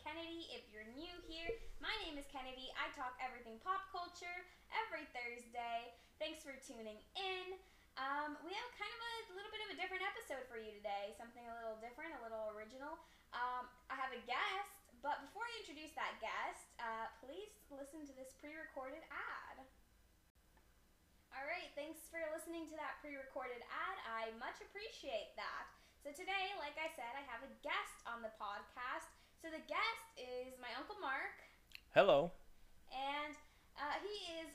Kennedy. If you're new here, my name is Kennedy. I talk everything pop culture every Thursday. Thanks for tuning in. Um, we have kind of a little bit of a different episode for you today. Something a little different, a little original. Um, I have a guest, but before I introduce that guest, uh, please listen to this pre-recorded ad. All right, thanks for listening to that pre-recorded ad. I much appreciate that. So today, like I said, I have a guest on the podcast. So the guest is my uncle Mark, Hello. and uh, he is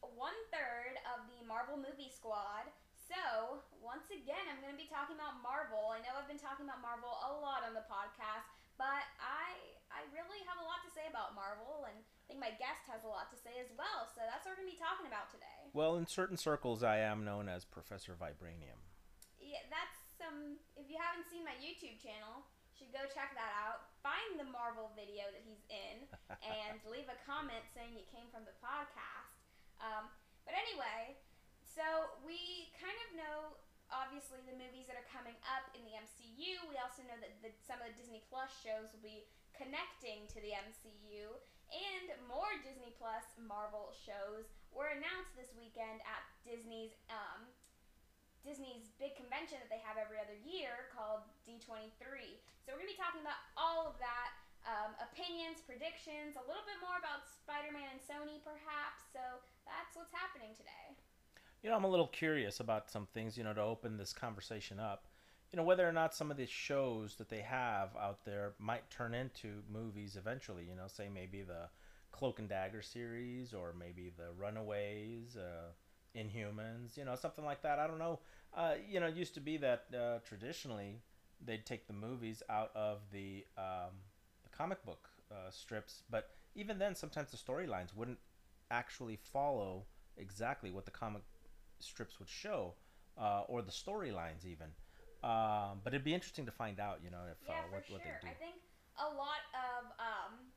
one third of the Marvel movie squad. So once again, I'm going to be talking about Marvel. I know I've been talking about Marvel a lot on the podcast, but I I really have a lot to say about Marvel, and I think my guest has a lot to say as well. So that's what we're going to be talking about today. Well, in certain circles, I am known as Professor Vibranium. Yeah, that's some. If you haven't seen my YouTube channel, should go check that out. Find the Marvel video that he's in, and leave a comment saying you came from the podcast. Um, but anyway, so we kind of know obviously the movies that are coming up in the MCU. We also know that the, some of the Disney Plus shows will be connecting to the MCU, and more Disney Plus Marvel shows were announced this weekend at Disney's um, Disney's big convention that they have every other year called D23. So we're gonna be talking about all of that. Um, opinions, predictions, a little bit more about Spider-Man and Sony, perhaps. So that's what's happening today. You know, I'm a little curious about some things, you know, to open this conversation up. You know, whether or not some of these shows that they have out there might turn into movies eventually, you know, say maybe the Cloak and Dagger series or maybe the Runaways, uh, Inhumans, you know, something like that. I don't know. Uh, you know, it used to be that uh, traditionally they'd take the movies out of the, um, the comic book uh, strips, but even then, sometimes the storylines wouldn't actually follow exactly what the comic strips would show, uh, or the storylines even. Um, but it'd be interesting to find out, you know, if Yeah, uh, what, sure. what they do. I think a lot of um,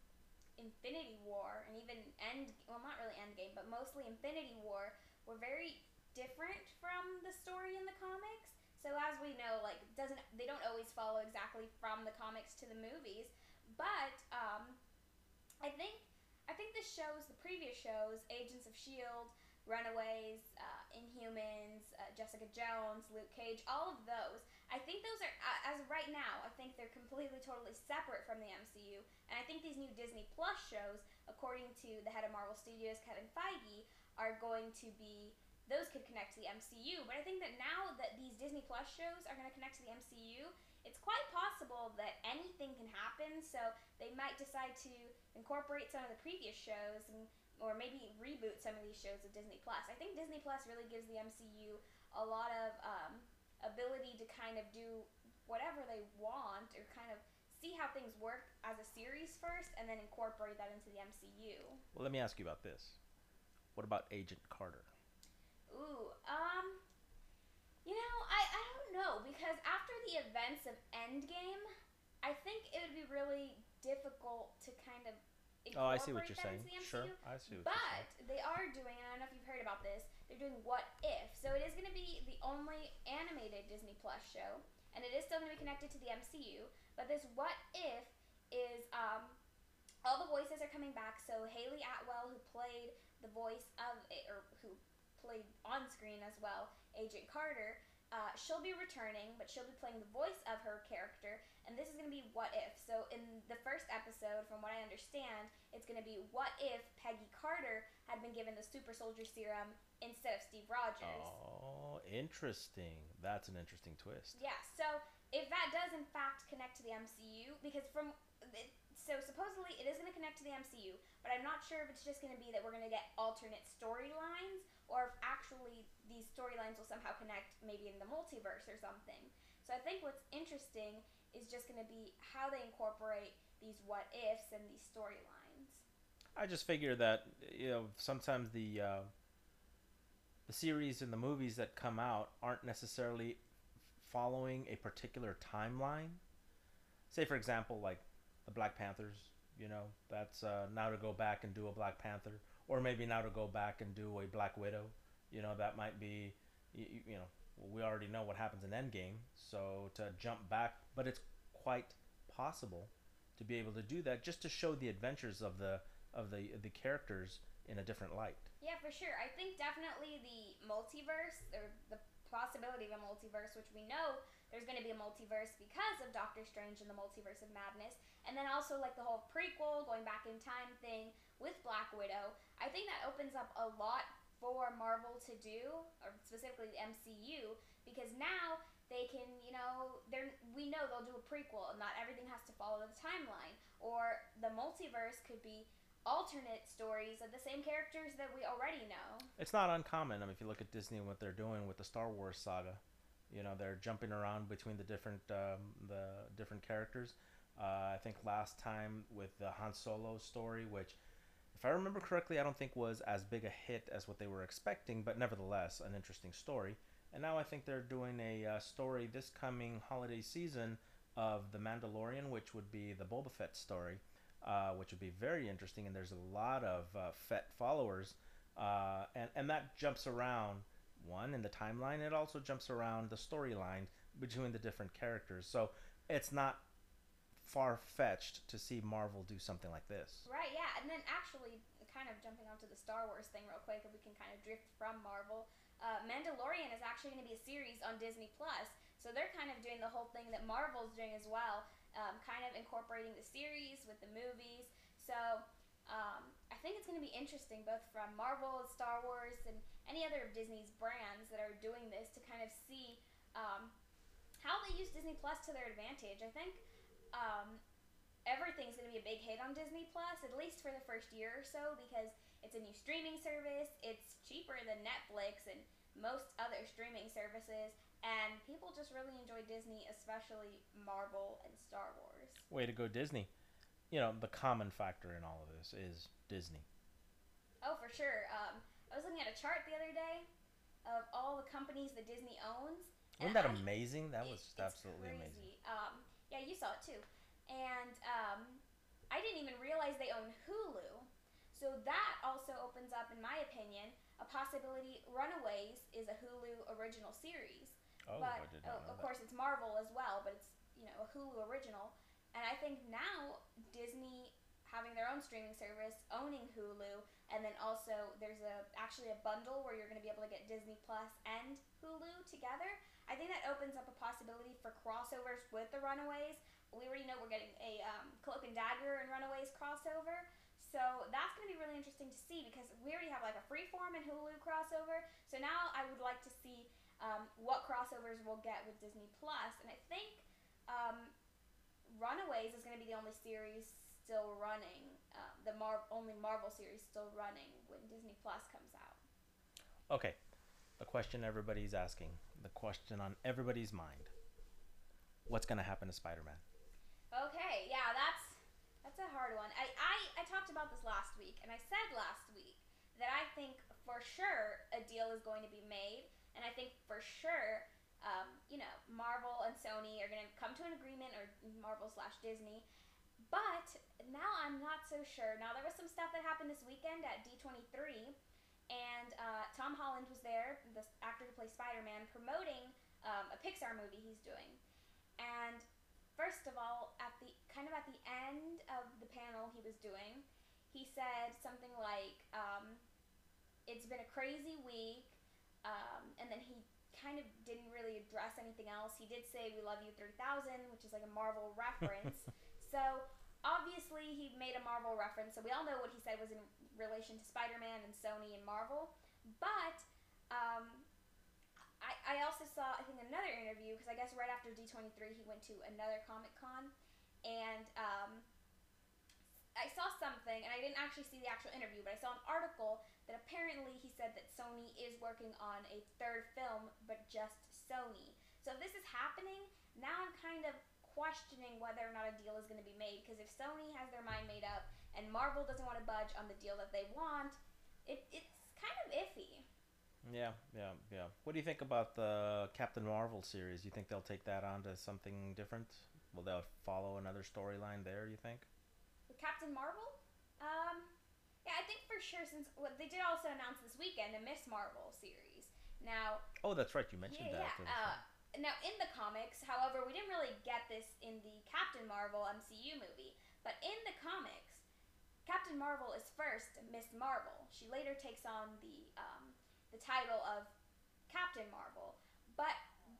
Infinity War and even End, well, not really Endgame, but mostly Infinity War were very different from the story in the comics. So as we know, like doesn't they don't always follow exactly from the comics to the movies, but um, I think I think the shows, the previous shows, Agents of Shield, Runaways, uh, Inhumans, uh, Jessica Jones, Luke Cage, all of those. I think those are, uh, as of right now, I think they're completely, totally separate from the MCU. And I think these new Disney Plus shows, according to the head of Marvel Studios, Kevin Feige, are going to be, those could connect to the MCU. But I think that now that these Disney Plus shows are going to connect to the MCU, it's quite possible that anything can happen. So they might decide to incorporate some of the previous shows and or maybe reboot some of these shows with Disney Plus. I think Disney Plus really gives the MCU a lot of um, ability to kind of do whatever they want or kind of see how things work as a series first and then incorporate that into the MCU. Well, let me ask you about this. What about Agent Carter? Ooh, um, you know, I, I don't know because after the events of Endgame, I think it would be really difficult to kind of Oh, I see what you're saying. into the Sure, I see what But you're they are doing, and I don't know if you've heard about this, they're doing What If. So it is going to be the only animated Disney Plus show, and it is still going to be connected to the MCU. But this What If is um, all the voices are coming back. So Hayley Atwell, who played the voice of, or who played on screen as well, Agent Carter, uh, she'll be returning, but she'll be playing the voice of her character, and this is going to be What If. So, in the first episode, from what I understand, it's going to be What If Peggy Carter had been given the super soldier serum instead of Steve Rogers. Oh, interesting. That's an interesting twist. Yeah, so if that does in fact connect to the MCU, because from so supposedly it is going to connect to the MCU, but I'm not sure if it's just going to be that we're going to get alternate storylines, or if actually these storylines will somehow connect, maybe in the multiverse or something. So I think what's interesting is just going to be how they incorporate these what ifs and these storylines. I just figure that you know sometimes the uh, the series and the movies that come out aren't necessarily following a particular timeline. Say, for example, like the Black Panthers. You know, that's uh, now to go back and do a Black Panther, or maybe now to go back and do a Black Widow. You know, that might be, you, you know, we already know what happens in Endgame, so to jump back, but it's quite possible to be able to do that, just to show the adventures of the of the the characters in a different light. Yeah, for sure. I think definitely the multiverse or the possibility of a multiverse, which we know there's going to be a multiverse because of Doctor Strange and the Multiverse of Madness, and then also like the whole prequel going back in time thing with Black Widow. I think that opens up a lot for Marvel to do, or specifically the MCU, because now they can, you know, they're we know they'll do a prequel, and not everything has to follow the timeline, or the multiverse could be alternate stories of the same characters that we already know. It's not uncommon. I mean, if you look at Disney and what they're doing with the Star Wars saga, you know, they're jumping around between the different um, the different characters. Uh, I think last time with the Han Solo story, which, if I remember correctly, I don't think was as big a hit as what they were expecting, but nevertheless, an interesting story. And now I think they're doing a uh, story this coming holiday season of The Mandalorian, which would be the Boba Fett story uh, which would be very interesting. And there's a lot of uh, Fett followers, uh, and and that jumps around one in the timeline. It also jumps around the storyline between the different characters. So it's not far fetched to see Marvel do something like this. Right. Yeah. And then actually, kind of jumping onto the Star Wars thing real quick, if we can kind of drift from Marvel. Uh, Mandalorian is actually going to be a series on Disney Plus, so they're kind of doing the whole thing that Marvel's doing as well um, kind of incorporating the series with the movies. So um, I think it's going to be interesting, both from Marvel, Star Wars, and any other of Disney's brands that are doing this to kind of see um, how they use Disney Plus to their advantage. I think um, everything's going to be a big hit on Disney Plus, at least for the first year or so, because it's a new streaming service. It's cheaper than Netflix and most other streaming services and people just really enjoy Disney, especially Marvel and Star Wars. Way to go, Disney! You know the common factor in all of this is Disney. Oh, for sure. Um, I was looking at a chart the other day of all the companies that Disney owns. Wasn't that I, amazing? That was it, absolutely crazy. amazing. Um, yeah, you saw it too, and um, I didn't even realize they own Hulu. So that also opens up, in my opinion, a possibility. Runaways is a Hulu original series. Oh, but I did not of know course it's Marvel as well, but it's you know a Hulu original. And I think now Disney having their own streaming service, owning Hulu, and then also there's a actually a bundle where you're going to be able to get Disney Plus and Hulu together. I think that opens up a possibility for crossovers with the Runaways. We already know we're getting a um, Cloak and Dagger and Runaways crossover. So that's going to be really interesting to see because we already have like a Freeform and Hulu crossover. So now I would like to see um, what crossovers we'll get with Disney Plus, and I think um, Runaways is going to be the only series still running, um, the Mar- only Marvel series still running when Disney Plus comes out. Okay, the question everybody's asking, the question on everybody's mind: What's going to happen to Spider-Man? Okay, yeah, that's that's a hard one. I, I I talked about this last week, and I said last week that I think for sure a deal is going to be made and I think for sure, um, you know, Marvel and Sony are going to come to an agreement, or Marvel slash Disney. But now I'm not so sure. Now there was some stuff that happened this weekend at D23, and uh, Tom Holland was there, the actor who plays Spider-Man, promoting um, a Pixar movie he's doing. And first of all, at the kind of at the end of the panel he was doing, he said something like, um, "It's been a crazy week. Um, and then he kind of didn't really address anything else. He did say "We love you 3000," which is like a Marvel reference. so obviously he made a Marvel reference. So we all know what he said was in relation to Spider-Man and Sony and Marvel. But um, I, I also saw I think another interview because I guess right after D23 he went to another Comic Con and um, I saw something and I didn't actually see the actual interview, but I saw an article that apparently he said that Sony is working on a third film, but just Sony. So if this is happening, now I'm kind of questioning whether or not a deal is going to be made. Because if Sony has their mind made up and Marvel doesn't want to budge on the deal that they want, it, it's kind of iffy. Yeah, yeah, yeah. What do you think about the Captain Marvel series? You think they'll take that on to something different? Will they follow another storyline there? You think? With Captain Marvel? Um, yeah, I think for sure since well, they did also announce this weekend a Miss Marvel series. Now. Oh, that's right. You mentioned yeah, that. Yeah. Uh, now in the comics, however, we didn't really get this in the Captain Marvel MCU movie. But in the comics, Captain Marvel is first Miss Marvel. She later takes on the um, the title of Captain Marvel. But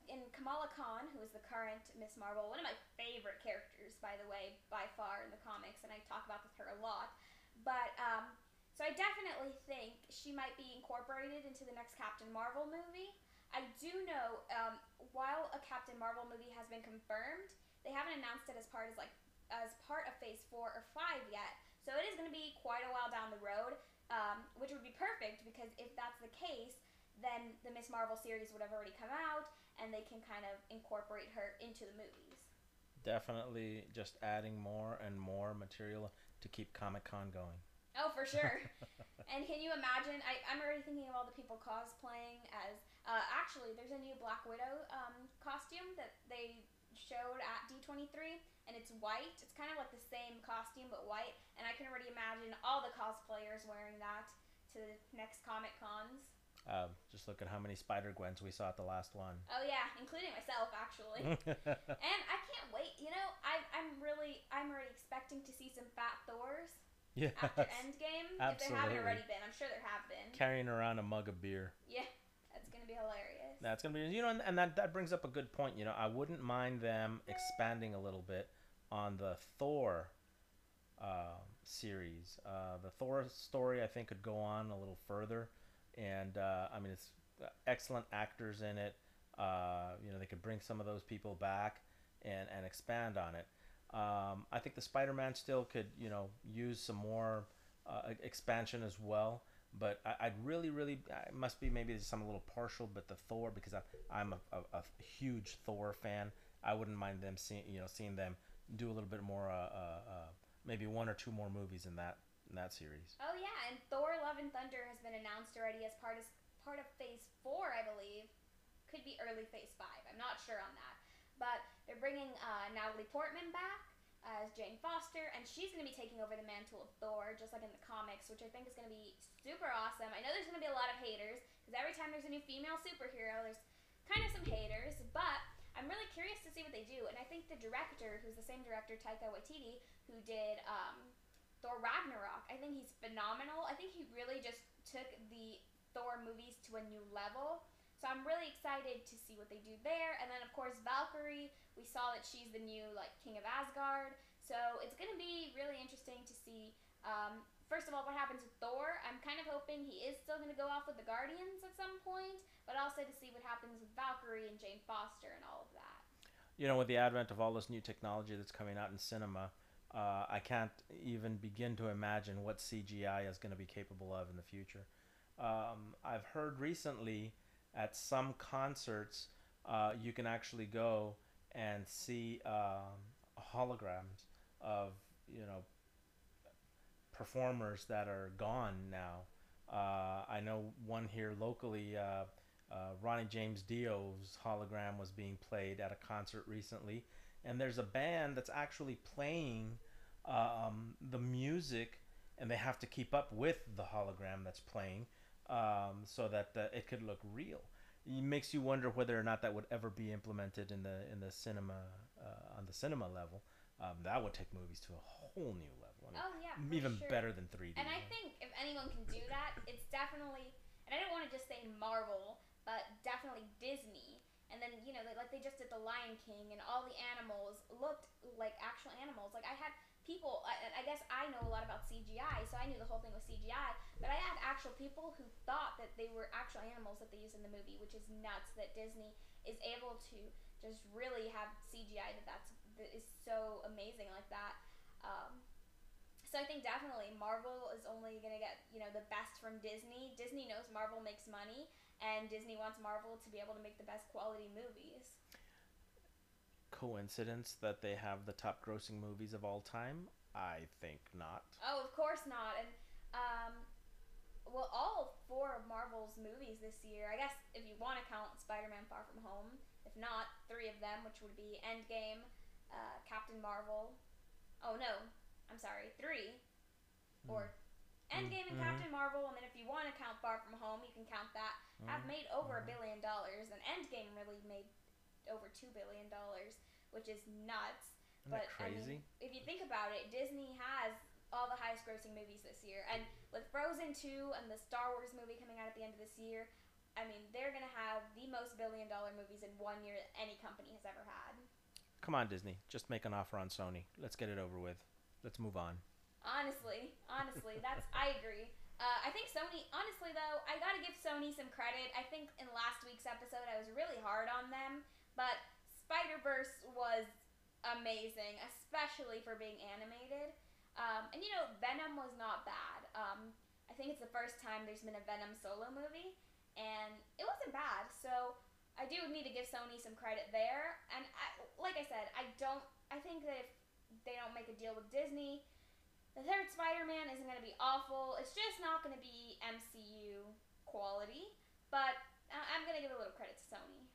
in Kamala Khan, who is the current Miss Marvel, one of my favorite characters, by the way, by far in the comics, and I talk about with her a lot. But um, so I definitely think she might be incorporated into the next Captain Marvel movie. I do know um, while a Captain Marvel movie has been confirmed, they haven't announced it as part as like as part of Phase Four or Five yet. So it is going to be quite a while down the road, um, which would be perfect because if that's the case, then the Miss Marvel series would have already come out, and they can kind of incorporate her into the movies. Definitely, just adding more and more material to keep Comic Con going. Oh, for sure. and can you imagine? I, I'm already thinking of all the people cosplaying as. Uh, actually, there's a new Black Widow um, costume that they showed at D23, and it's white. It's kind of like the same costume but white, and I can already imagine all the cosplayers wearing that to the next Comic Cons. Um, just look at how many Spider Gwens we saw at the last one. Oh yeah, including myself actually. and I can't wait. You know, I, I'm really, I'm already expecting to see some fat Thors. Yeah. After Endgame, absolutely. if there haven't already been, I'm sure there have been. Carrying around a mug of beer. Yeah, that's gonna be hilarious. That's gonna be, you know, and, and that that brings up a good point. You know, I wouldn't mind them expanding a little bit on the Thor uh, series. Uh, the Thor story, I think, could go on a little further and uh, I mean it's excellent actors in it. Uh, you know they could bring some of those people back and and expand on it. Um, I think the Spider-Man still could you know use some more uh, expansion as well. But I, would really, really, it must be maybe some a little partial, but the Thor because I, I'm a, a, a huge Thor fan. I wouldn't mind them seeing you know seeing them do a little bit more, uh, uh, uh maybe one or two more movies in that in that series. Oh yeah, and Thor: Love and Thunder has been announced already as part of part of Phase Four, I believe. Could be early Phase Five. I'm not sure on that, but they're bringing uh, Natalie Portman back as Jane Foster, and she's going to be taking over the mantle of Thor, just like in the comics, which I think is going to be super awesome. I know there's going to be a lot of haters because every time there's a new female superhero, there's kind of some haters, but I'm really curious to see what they do. And I think the director, who's the same director, Taika Waititi, who did um, Thor Ragnarok. I think he's phenomenal. I think he really just took the Thor movies to a new level. So I'm really excited to see what they do there. And then of course Valkyrie, we saw that she's the new like King of Asgard. So it's gonna be really interesting to see. Um, first of all, what happens with Thor? I'm kind of hoping he is still gonna go off with the Guardians at some point, but also to see what happens with Valkyrie and Jane Foster and all of that. You know, with the advent of all this new technology that's coming out in cinema, uh, I can't even begin to imagine what CGI is going to be capable of in the future. Um, I've heard recently at some concerts uh, you can actually go and see um, holograms of you know performers that are gone now. Uh, I know one here locally. Uh, Ronnie James Dio's hologram was being played at a concert recently, and there's a band that's actually playing um, the music, and they have to keep up with the hologram that's playing, um, so that uh, it could look real. It makes you wonder whether or not that would ever be implemented in the in the cinema uh, on the cinema level. Um, that would take movies to a whole new level. I mean, oh yeah, even sure. better than 3D. And I think if anyone can do that, it's definitely. And I don't want to just say Marvel, but definitely Disney and then you know they, like they just did the Lion King and all the animals looked like actual animals. Like I had people, I, I guess I know a lot about CGI, so I knew the whole thing was CGI. But I had actual people who thought that they were actual animals that they used in the movie, which is nuts. That Disney is able to just really have CGI that that's that is so amazing like that. Um, so I think definitely Marvel is only gonna get you know the best from Disney. Disney knows Marvel makes money, and Disney wants Marvel to be able to make the best quality movies coincidence that they have the top grossing movies of all time? I think not. Oh, of course not. And um, well, all four of Marvel's movies this year. I guess if you want to count Spider-Man: Far From Home. If not, three of them, which would be Endgame, uh, Captain Marvel. Oh no, I'm sorry, three. Mm. Or Endgame and mm-hmm. Captain Marvel, and then if you want to count Far From Home, you can count that. Mm-hmm. Have made over a billion dollars, and Endgame really made over two billion dollars, which is nuts. Isn't but? I mean, if you think about it, Disney has all the highest grossing movies this year, and with Frozen two and the Star Wars movie coming out at the end of this year, I mean they're gonna have the most billion dollar movies in one year that any company has ever had. Come on, Disney. Just make an offer on Sony. Let's get it over with. Let's move on. Honestly, honestly, that's I agree. Uh, I think Sony. Honestly, though, I gotta give Sony some credit. I think in last week's episode, I was really hard on them, but Spider Verse was amazing, especially for being animated. Um, and you know, Venom was not bad. Um, I think it's the first time there's been a Venom solo movie, and it wasn't bad. So I do need to give Sony some credit there. And I, like I said, I don't. I think that if they don't make a deal with Disney, the third Spider-Man isn't going to be awful. It's just not going to be MCU quality. But I- I'm going to give a little credit to Sony.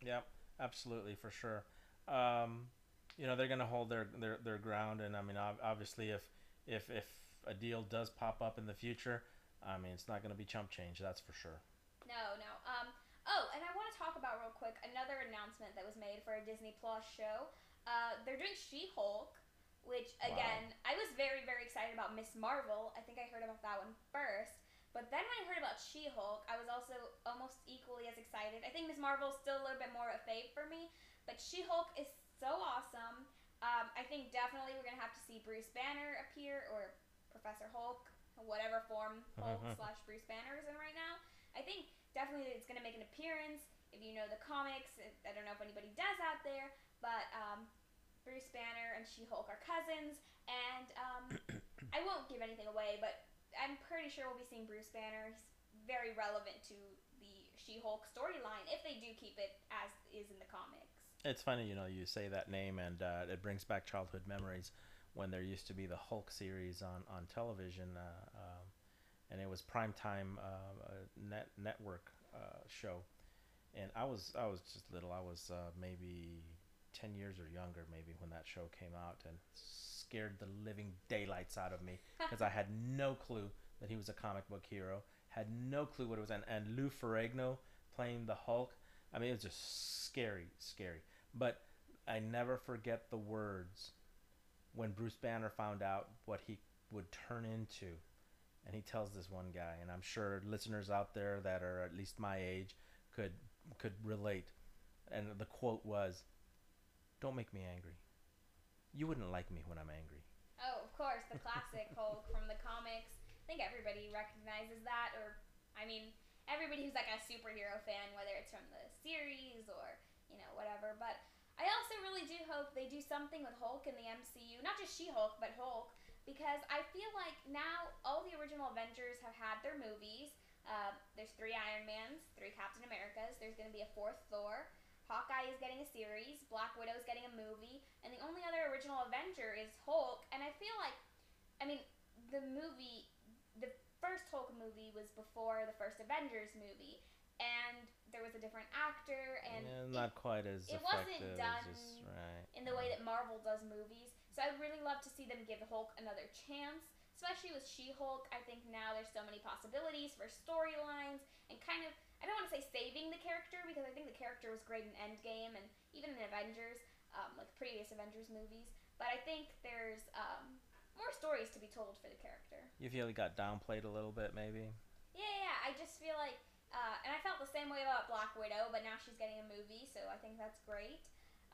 Yep, absolutely for sure. Um, you know they're going to hold their, their their ground, and I mean ob- obviously if if if a deal does pop up in the future, I mean it's not going to be chump change. That's for sure. No, no. Um. Oh, and I want to talk about real quick another announcement that was made for a Disney Plus show. Uh, they're doing She-Hulk, which Wow. again, I was very, very excited about Miss Marvel. I think I heard about that one first. But then when I heard about She-Hulk, I was also almost equally as excited. I think Miss Marvel's still a little bit more of a fave for me, but She-Hulk is so awesome. Um, I think definitely we're gonna have to see Bruce Banner appear or Professor Hulk, whatever form Hulk slash Bruce Banner is in right now. I think definitely it's gonna make an appearance. If you know the comics, I don't know if anybody does out there, but um, Bruce Banner and She-Hulk are cousins, and um, I won't give anything away, but I'm pretty sure we'll be seeing Bruce Banner. He's very relevant to the She-Hulk storyline if they do keep it as is in the comics. It's funny, you know, you say that name, and uh, it brings back childhood memories when there used to be the Hulk series on on television, uh, um, and it was primetime uh, uh, net network uh, show, and I was I was just little. I was uh, maybe ten years or younger, maybe when that show came out, and scared the living daylights out of me because I had no clue that he was a comic book hero. Had no clue what it was, and, and Lou Ferrigno playing the Hulk. I mean, it was just scary, scary. But I never forget the words when Bruce Banner found out what he would turn into. And he tells this one guy, and I'm sure listeners out there that are at least my age could could relate. And the quote was, "Don't make me angry. You wouldn't like me when I'm angry." Oh, of course, the classic Hulk from the comics. I think everybody recognizes that, or I mean, everybody who's like a superhero fan, whether it's from the series or you know whatever. But I also really do hope they do something with Hulk in the MCU, not just She-Hulk, but Hulk, because I feel like now all the original Avengers have had their movies. Uh, there's three Iron Mans, three Captain Americas. There's going to be a fourth Thor. Hawkeye is getting a series. Black Widow is getting a movie. And the only other original Avenger is Hulk. And I feel like, I mean, the movie, the first Hulk movie was before the first Avengers movie. And there was a different actor. And yeah, it- not quite as it wasn't done just, right. in the way that Marvel does movies. So I'd really love to see them give Hulk another chance, especially with She-Hulk. I think now there's so many possibilities for storylines and kind of I don't want to say saving the character because I think the character was great in Endgame and even in Avengers, um, like previous Avengers movies. But I think there's um, more stories to be told for the character. You feel he got downplayed a little bit, maybe. Yeah, yeah. I just feel like, uh, and I felt the same way about Black Widow, but now she's getting a movie, so I think that's great.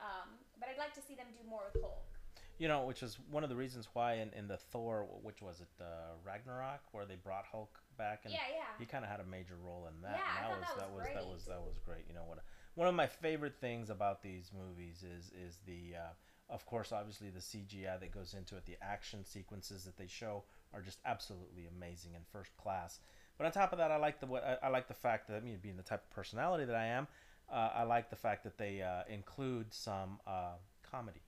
Um, but I'd like to see them do more with Hulk. You know, which is one of the reasons why in, in the Thor, which was it, uh, Ragnarok, where they brought Hulk back, and yeah, yeah. he kind of had a major role in that. Yeah, I and thought that was that great. was that was great. You know what? One of my favorite things about these movies is is the, uh, of course, obviously the CGI that goes into it. The action sequences that they show are just absolutely amazing and first class. But on top of that, I like the what I, I like the fact that I mean, being the type of personality that I am, uh, I like the fact that they uh, include some uh, comedy.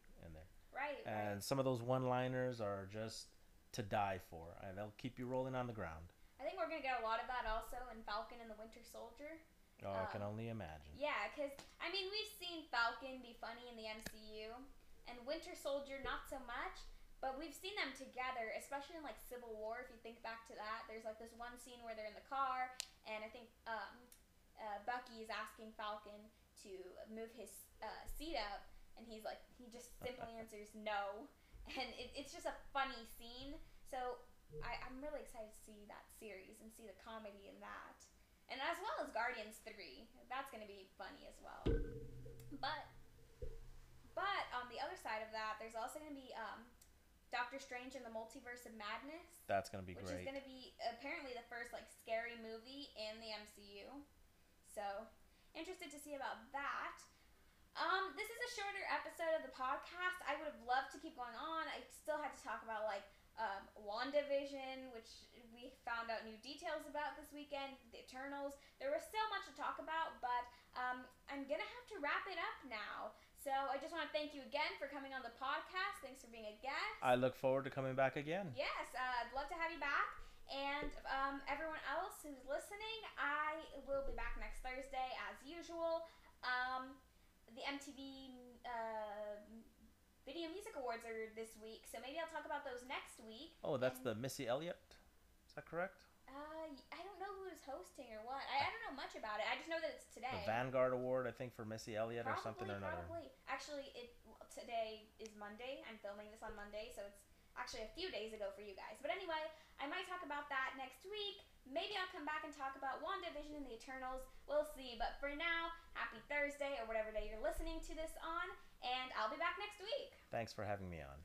Right, And right. some of those one-liners are just to die for. And they'll keep you rolling on the ground. I think we're gonna get a lot of that also in Falcon and the Winter Soldier. Oh, I can Um, only imagine. Yeah, because I mean we've seen Falcon be funny in the MCU, and Winter Soldier not so much. But we've seen them together, especially in like Civil War. If you think back to that, there's like this one scene where they're in the car, and I think um, uh, Bucky is asking Falcon to move his uh, seat up, and he's like he just simply answers no, and it, it's just a funny scene. So I, I'm really excited to see that series and see the comedy in that, and as well as Guardians Three. That's gonna be funny as well. But but on the other side of that, there's also gonna be um, Doctor Strange and the Multiverse of Madness That's gonna be which great. is going to be apparently the first like scary movie in the MCU. So interested to see about that. Um, this is a shorter episode of the podcast. I would have loved to keep going on. I still had to talk about like um, WandaVision, which we found out new details about this weekend. The Eternals. There was still much to talk about, but um, I'm gonna have to wrap it up now. So I just want to thank you again for coming on the podcast. Thanks for being a guest. I look forward to coming back again. Yes, uh, I'd love to have you back. And um, everyone else who's listening, I will be back next Thursday as usual. Um, the MTV uh, Video Music Awards are this week, so maybe I'll talk about those next week. Oh, that's And- the Missy Elliott. Is that correct? Uh, I don't know who is hosting or what. I, I don't know much about it. I just know that it's today. The Vanguard Award, I think, for Missy Elliott or something or another. Probably. Actually, it today is Monday. I'm filming this on Monday, so it's actually a few days ago for you guys. But anyway, I might talk about that next week. Maybe I'll come back and talk about WandaVision and the Eternals. We'll see. But for now, happy Thursday or whatever day you're listening to this on, and I'll be back next week. Thanks for having me on.